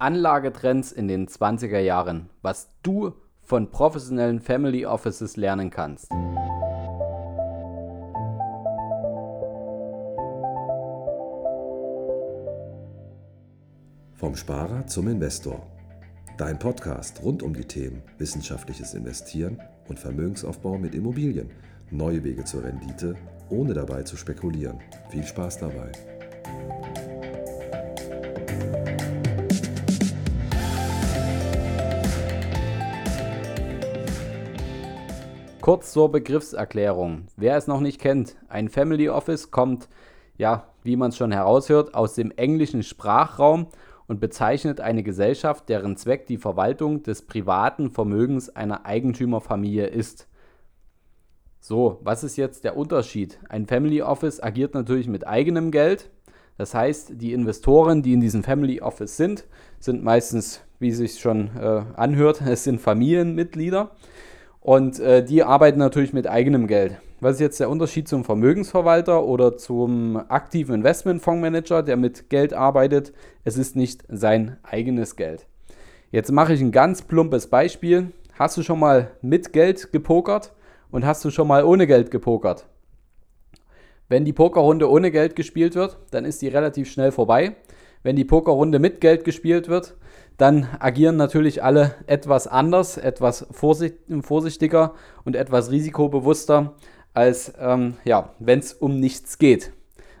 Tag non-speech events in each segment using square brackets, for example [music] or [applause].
Anlagetrends in den 20er Jahren, was du von professionellen Family Offices lernen kannst. Vom Sparer zum Investor. Dein Podcast rund um die Themen wissenschaftliches Investieren und Vermögensaufbau mit Immobilien. Neue Wege zur Rendite, ohne dabei zu spekulieren. Viel Spaß dabei. Kurz zur Begriffserklärung. Wer es noch nicht kennt, ein Family Office kommt, ja, wie man es schon heraushört, aus dem englischen Sprachraum und bezeichnet eine Gesellschaft, deren Zweck die Verwaltung des privaten Vermögens einer Eigentümerfamilie ist. So, was ist jetzt der Unterschied? Ein Family Office agiert natürlich mit eigenem Geld. Das heißt, die Investoren, die in diesem Family Office sind, sind meistens, wie sich schon äh, anhört, [laughs] es sind Familienmitglieder. Und äh, die arbeiten natürlich mit eigenem Geld. Was ist jetzt der Unterschied zum Vermögensverwalter oder zum aktiven Investmentfondsmanager, der mit Geld arbeitet? Es ist nicht sein eigenes Geld. Jetzt mache ich ein ganz plumpes Beispiel. Hast du schon mal mit Geld gepokert und hast du schon mal ohne Geld gepokert? Wenn die Pokerrunde ohne Geld gespielt wird, dann ist die relativ schnell vorbei. Wenn die Pokerrunde mit Geld gespielt wird, dann agieren natürlich alle etwas anders, etwas vorsichtiger und etwas risikobewusster, als ähm, ja, wenn es um nichts geht.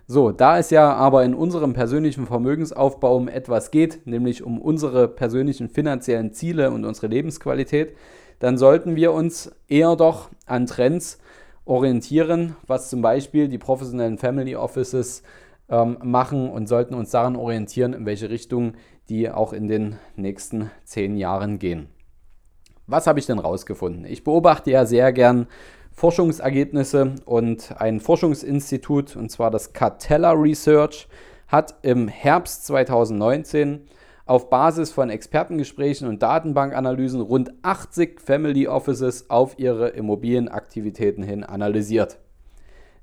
So, da es ja aber in unserem persönlichen Vermögensaufbau um etwas geht, nämlich um unsere persönlichen finanziellen Ziele und unsere Lebensqualität, dann sollten wir uns eher doch an Trends orientieren, was zum Beispiel die professionellen Family Offices ähm, machen und sollten uns daran orientieren, in welche Richtung die auch in den nächsten zehn Jahren gehen. Was habe ich denn rausgefunden? Ich beobachte ja sehr gern Forschungsergebnisse und ein Forschungsinstitut, und zwar das Catella Research, hat im Herbst 2019 auf Basis von Expertengesprächen und Datenbankanalysen rund 80 Family Offices auf ihre Immobilienaktivitäten hin analysiert.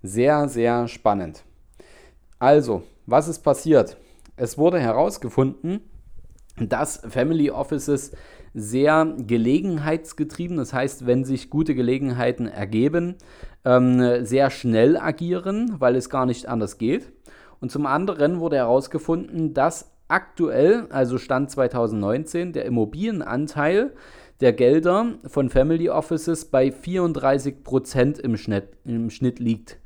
Sehr, sehr spannend. Also, was ist passiert? Es wurde herausgefunden, dass Family Offices sehr gelegenheitsgetrieben, das heißt, wenn sich gute Gelegenheiten ergeben, ähm, sehr schnell agieren, weil es gar nicht anders geht. Und zum anderen wurde herausgefunden, dass aktuell, also Stand 2019, der Immobilienanteil der Gelder von Family Offices bei 34 Prozent im Schnitt, im Schnitt liegt.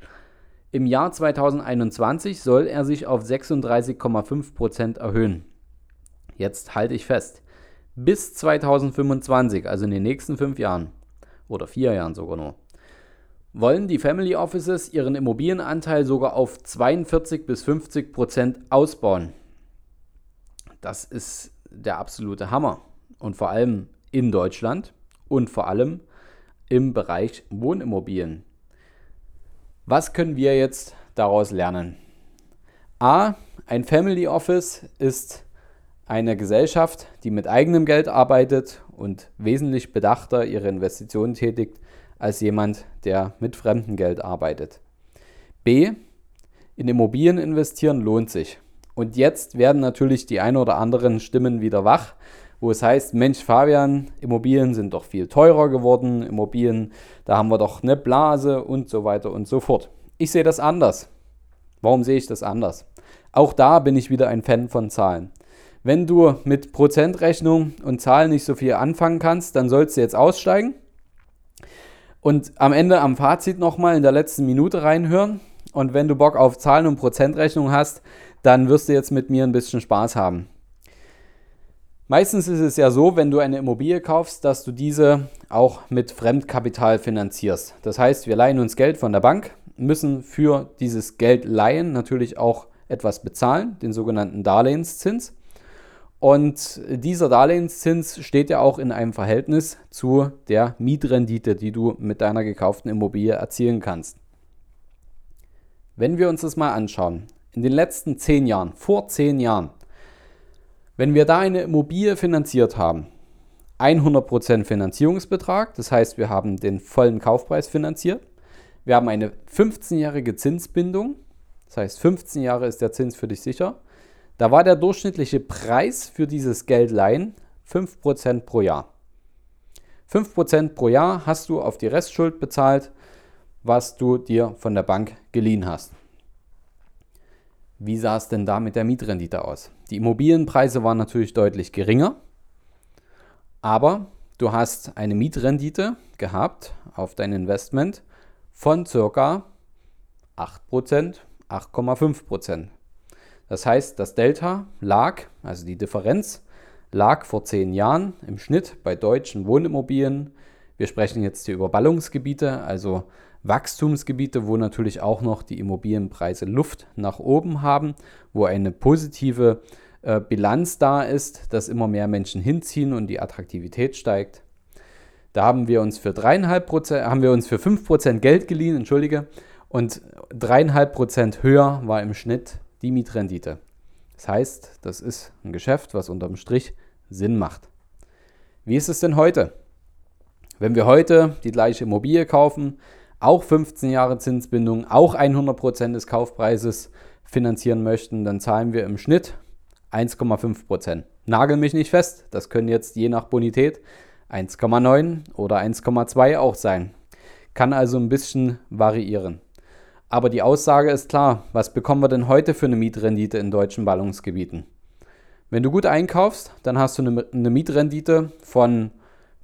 Im Jahr 2021 soll er sich auf 36,5 Prozent erhöhen. Jetzt halte ich fest. Bis 2025, also in den nächsten fünf Jahren oder vier Jahren sogar nur, wollen die Family Offices ihren Immobilienanteil sogar auf 42 bis 50 Prozent ausbauen. Das ist der absolute Hammer. Und vor allem in Deutschland und vor allem im Bereich Wohnimmobilien. Was können wir jetzt daraus lernen? A. Ein Family Office ist eine Gesellschaft, die mit eigenem Geld arbeitet und wesentlich bedachter ihre Investitionen tätigt als jemand, der mit fremdem Geld arbeitet. B. In Immobilien investieren lohnt sich. Und jetzt werden natürlich die ein oder anderen Stimmen wieder wach, wo es heißt, Mensch Fabian, Immobilien sind doch viel teurer geworden, Immobilien, da haben wir doch eine Blase und so weiter und so fort. Ich sehe das anders. Warum sehe ich das anders? Auch da bin ich wieder ein Fan von Zahlen. Wenn du mit Prozentrechnung und Zahlen nicht so viel anfangen kannst, dann sollst du jetzt aussteigen und am Ende am Fazit nochmal in der letzten Minute reinhören. Und wenn du Bock auf Zahlen und Prozentrechnung hast, dann wirst du jetzt mit mir ein bisschen Spaß haben. Meistens ist es ja so, wenn du eine Immobilie kaufst, dass du diese auch mit Fremdkapital finanzierst. Das heißt, wir leihen uns Geld von der Bank, müssen für dieses Geld leihen natürlich auch etwas bezahlen, den sogenannten Darlehenszins. Und dieser Darlehenszins steht ja auch in einem Verhältnis zu der Mietrendite, die du mit deiner gekauften Immobilie erzielen kannst. Wenn wir uns das mal anschauen, in den letzten zehn Jahren, vor zehn Jahren, wenn wir da eine Immobilie finanziert haben, 100% Finanzierungsbetrag, das heißt, wir haben den vollen Kaufpreis finanziert, wir haben eine 15-jährige Zinsbindung, das heißt, 15 Jahre ist der Zins für dich sicher, Da war der durchschnittliche Preis für dieses Geldleihen 5% pro Jahr. 5% pro Jahr hast du auf die Restschuld bezahlt, was du dir von der Bank geliehen hast. Wie sah es denn da mit der Mietrendite aus? Die Immobilienpreise waren natürlich deutlich geringer, aber du hast eine Mietrendite gehabt auf dein Investment von ca. 8%, 8,5%. Das heißt, das Delta lag, also die Differenz, lag vor zehn Jahren im Schnitt bei deutschen Wohnimmobilien. Wir sprechen jetzt hier über Ballungsgebiete, also Wachstumsgebiete, wo natürlich auch noch die Immobilienpreise Luft nach oben haben, wo eine positive äh, Bilanz da ist, dass immer mehr Menschen hinziehen und die Attraktivität steigt. Da haben wir uns für dreieinhalb Prozent, haben wir uns für 5% Geld geliehen, entschuldige, und dreieinhalb Prozent höher war im Schnitt die Mietrendite. Das heißt, das ist ein Geschäft, was unterm Strich Sinn macht. Wie ist es denn heute? Wenn wir heute die gleiche Immobilie kaufen, auch 15 Jahre Zinsbindung, auch 100% des Kaufpreises finanzieren möchten, dann zahlen wir im Schnitt 1,5%. Nagel mich nicht fest, das können jetzt je nach Bonität 1,9 oder 1,2 auch sein. Kann also ein bisschen variieren. Aber die Aussage ist klar, was bekommen wir denn heute für eine Mietrendite in deutschen Ballungsgebieten? Wenn du gut einkaufst, dann hast du eine, Mietrendite von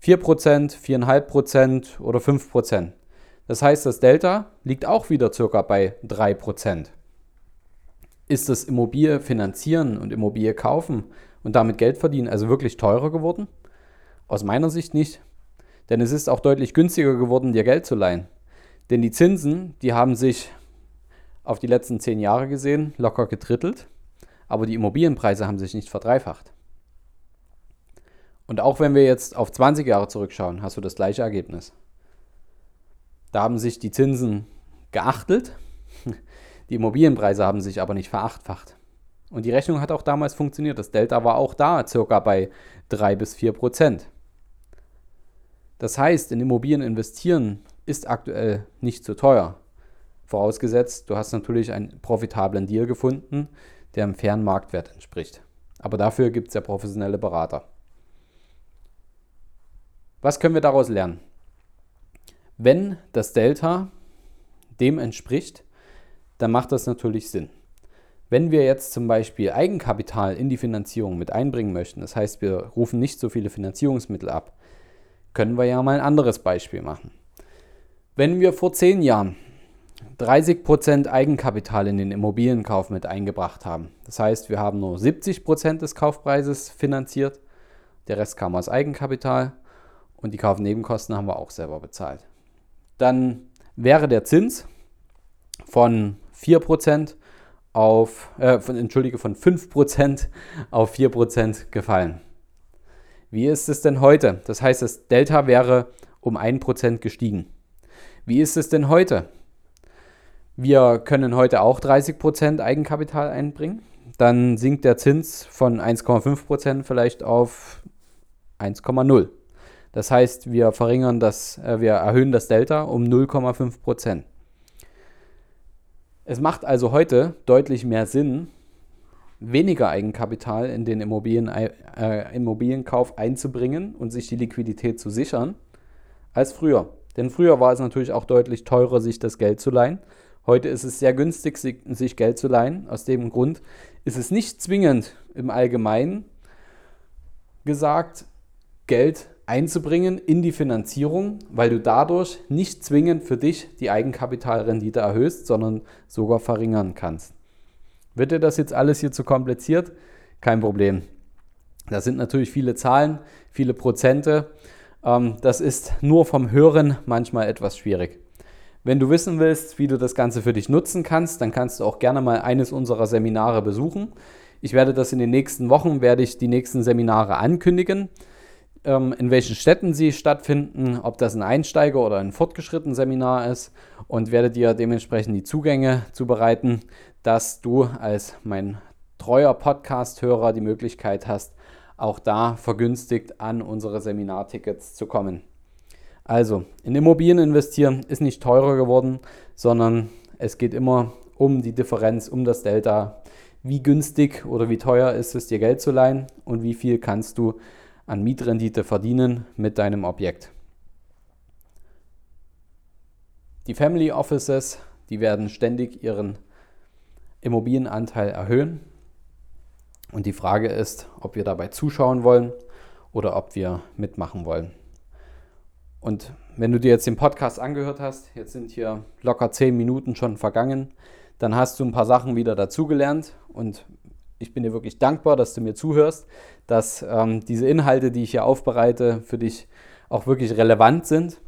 4%, 4,5% oder 5%. Das heißt, das Delta liegt auch wieder circa bei 3%. Ist das Immobilie finanzieren und Immobilie kaufen und damit Geld verdienen also wirklich teurer geworden? Aus meiner Sicht nicht. Denn es ist auch deutlich günstiger geworden, dir Geld zu leihen. Denn die Zinsen, die haben sich auf die letzten zehn Jahre gesehen locker getrittelt, aber die Immobilienpreise haben sich nicht verdreifacht. Und auch wenn wir jetzt auf 20 Jahre zurückschauen, hast du das gleiche Ergebnis. Da haben sich die Zinsen geachtelt, [laughs] die Immobilienpreise haben sich aber nicht verachtfacht. Und die Rechnung hat auch damals funktioniert. Das Delta war auch da circa bei 3 bis 4 Prozent. Das heißt, in Immobilien investieren ist aktuell nicht zu teuer. Vorausgesetzt, du hast natürlich einen profitablen Deal gefunden, der einem fairen Marktwert entspricht. Aber dafür gibt es ja professionelle Berater. Was können wir daraus lernen? Wenn das Delta dem entspricht, dann macht das natürlich Sinn. Wenn wir jetzt zum Beispiel Eigenkapital in die Finanzierung mit einbringen möchten, das heißt, wir rufen nicht so viele Finanzierungsmittel ab, können wir ja mal ein anderes Beispiel machen. Wenn wir vor zehn Jahren 30% Eigenkapital in den Immobilienkauf mit eingebracht haben, das heißt, wir haben nur 70% des Kaufpreises finanziert, der Rest kam aus Eigenkapital und die Kaufnebenkosten haben wir auch selber bezahlt dann wäre der Zins von 4% auf, äh, von, entschuldige, von 5% auf 4% gefallen. Wie ist es denn heute? Das heißt, das Delta wäre um 1% gestiegen. Wie ist es denn heute? Wir können heute auch 30% Eigenkapital einbringen. Dann sinkt der Zins von 1,5% vielleicht auf 1,0. Das heißt, wir verringern das, äh, wir erhöhen das Delta um 0,5 Prozent. Es macht also heute deutlich mehr Sinn, weniger Eigenkapital in den Immobilien, äh, Immobilienkauf einzubringen und sich die Liquidität zu sichern, als früher. Denn früher war es natürlich auch deutlich teurer, sich das Geld zu leihen. Heute ist es sehr günstig, sich Geld zu leihen. Aus dem Grund ist es nicht zwingend im Allgemeinen gesagt, Geld einzubringen in die Finanzierung, weil du dadurch nicht zwingend für dich die Eigenkapitalrendite erhöhst, sondern sogar verringern kannst. Wird dir das jetzt alles hier zu kompliziert? Kein Problem. Da sind natürlich viele Zahlen, viele Prozente. Ähm, das ist nur vom Hören manchmal etwas schwierig. Wenn du wissen willst, wie du das Ganze für dich nutzen kannst, dann kannst du auch gerne mal eines unserer Seminare besuchen. Ich werde das in den nächsten Wochen, werde ich die nächsten Seminare ankündigen ähm, in welchen Städten sie stattfinden, ob das ein Einsteiger- oder ein fortgeschritten Seminar ist und werde dir dementsprechend die Zugänge zubereiten, dass du als mein treuer Podcast-Hörer die Möglichkeit hast, auch da vergünstigt an unsere Seminartickets zu kommen. Also, in Immobilien investieren ist nicht teurer geworden, sondern es geht immer um die Differenz, um das Delta. wie günstig oder wie teuer ist es dir Geld zu leihen und wie viel kannst du an Mietrendite verdienen mit deinem Objekt. Die Family Offices, die werden ständig ihren Immobilienanteil erhöhen. Und die Frage ist, ob wir dabei zuschauen wollen oder ob wir mitmachen wollen. Und wenn du dir jetzt den Podcast angehört hast, jetzt sind hier locker zehn Minuten schon vergangen, dann hast du ein paar Sachen wieder dazugelernt und ich bin dir wirklich dankbar, dass du mir zuhörst, dass ähm, diese Inhalte, die ich hier aufbereite, für dich auch wirklich relevant sind.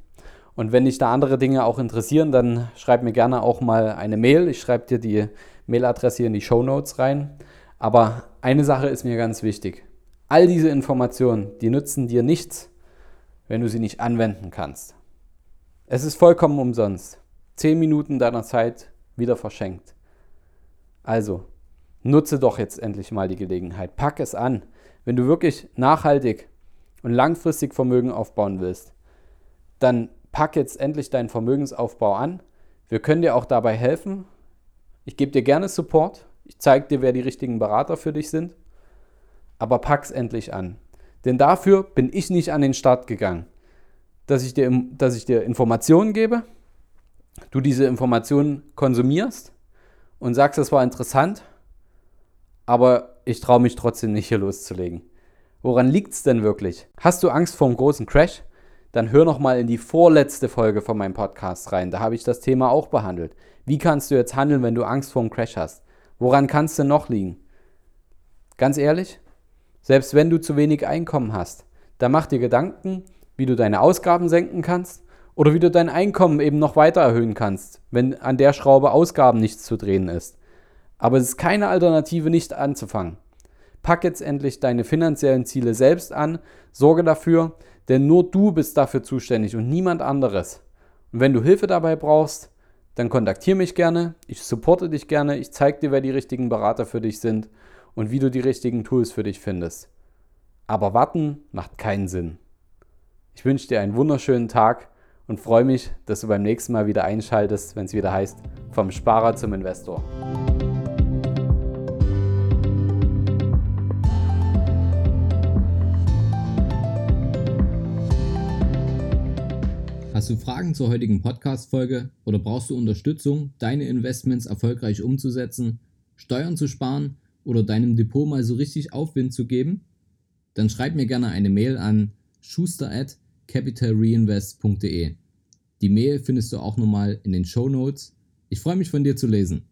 Und wenn dich da andere Dinge auch interessieren, dann schreib mir gerne auch mal eine Mail. Ich schreibe dir die Mailadresse hier in die Show Notes rein. Aber eine Sache ist mir ganz wichtig. All diese Informationen, die nützen dir nichts, wenn du sie nicht anwenden kannst. Es ist vollkommen umsonst. Zehn Minuten deiner Zeit wieder verschenkt. Also, nutze doch jetzt endlich mal die Gelegenheit. Pack es an. Wenn du wirklich nachhaltig und langfristig Vermögen aufbauen willst, dann pack jetzt endlich deinen Vermögensaufbau an. Wir können dir auch dabei helfen. Ich gebe dir gerne Support. Ich zeige dir, wer die richtigen Berater für dich sind. Aber pack's endlich an. Denn dafür bin ich nicht an den Start gegangen. Dass ich dir, dass ich dir Informationen gebe, du diese Informationen konsumierst und sagst, das war interessant, aber ich traue mich trotzdem nicht hier loszulegen. Woran liegt es denn wirklich? Hast du Angst vor einem großen Crash? Dann hör noch mal in die vorletzte Folge von meinem Podcast rein. Da habe ich das Thema auch behandelt. Wie kannst du jetzt handeln, wenn du Angst vor einem Crash hast? Woran kann es denn noch liegen? Ganz ehrlich, selbst wenn du zu wenig Einkommen hast, dann mach dir Gedanken, wie du deine Ausgaben senken kannst oder wie du dein Einkommen eben noch weiter erhöhen kannst, wenn an der Schraube Ausgaben nichts zu drehen ist. Aber es ist keine Alternative, nicht anzufangen. Pack jetzt endlich deine finanziellen Ziele selbst an, sorge dafür, denn nur du bist dafür zuständig und niemand anderes. Und wenn du Hilfe dabei brauchst, dann kontaktiere mich gerne, ich supporte dich gerne, ich zeige dir, wer die richtigen Berater für dich sind und wie du die richtigen Tools für dich findest. Aber warten macht keinen Sinn. Ich wünsche dir einen wunderschönen Tag und freue mich, dass du beim nächsten Mal wieder einschaltest, wenn es wieder heißt, vom Sparer zum Investor. Hast du Fragen zur heutigen Podcast-Folge oder brauchst du Unterstützung, deine Investments erfolgreich umzusetzen, Steuern zu sparen oder deinem Depot mal so richtig Aufwind zu geben? Dann schreib mir gerne eine Mail an schuster at capitalreinvest.de. Die Mail findest du auch nochmal in den Show Notes. Ich freue mich von dir zu lesen.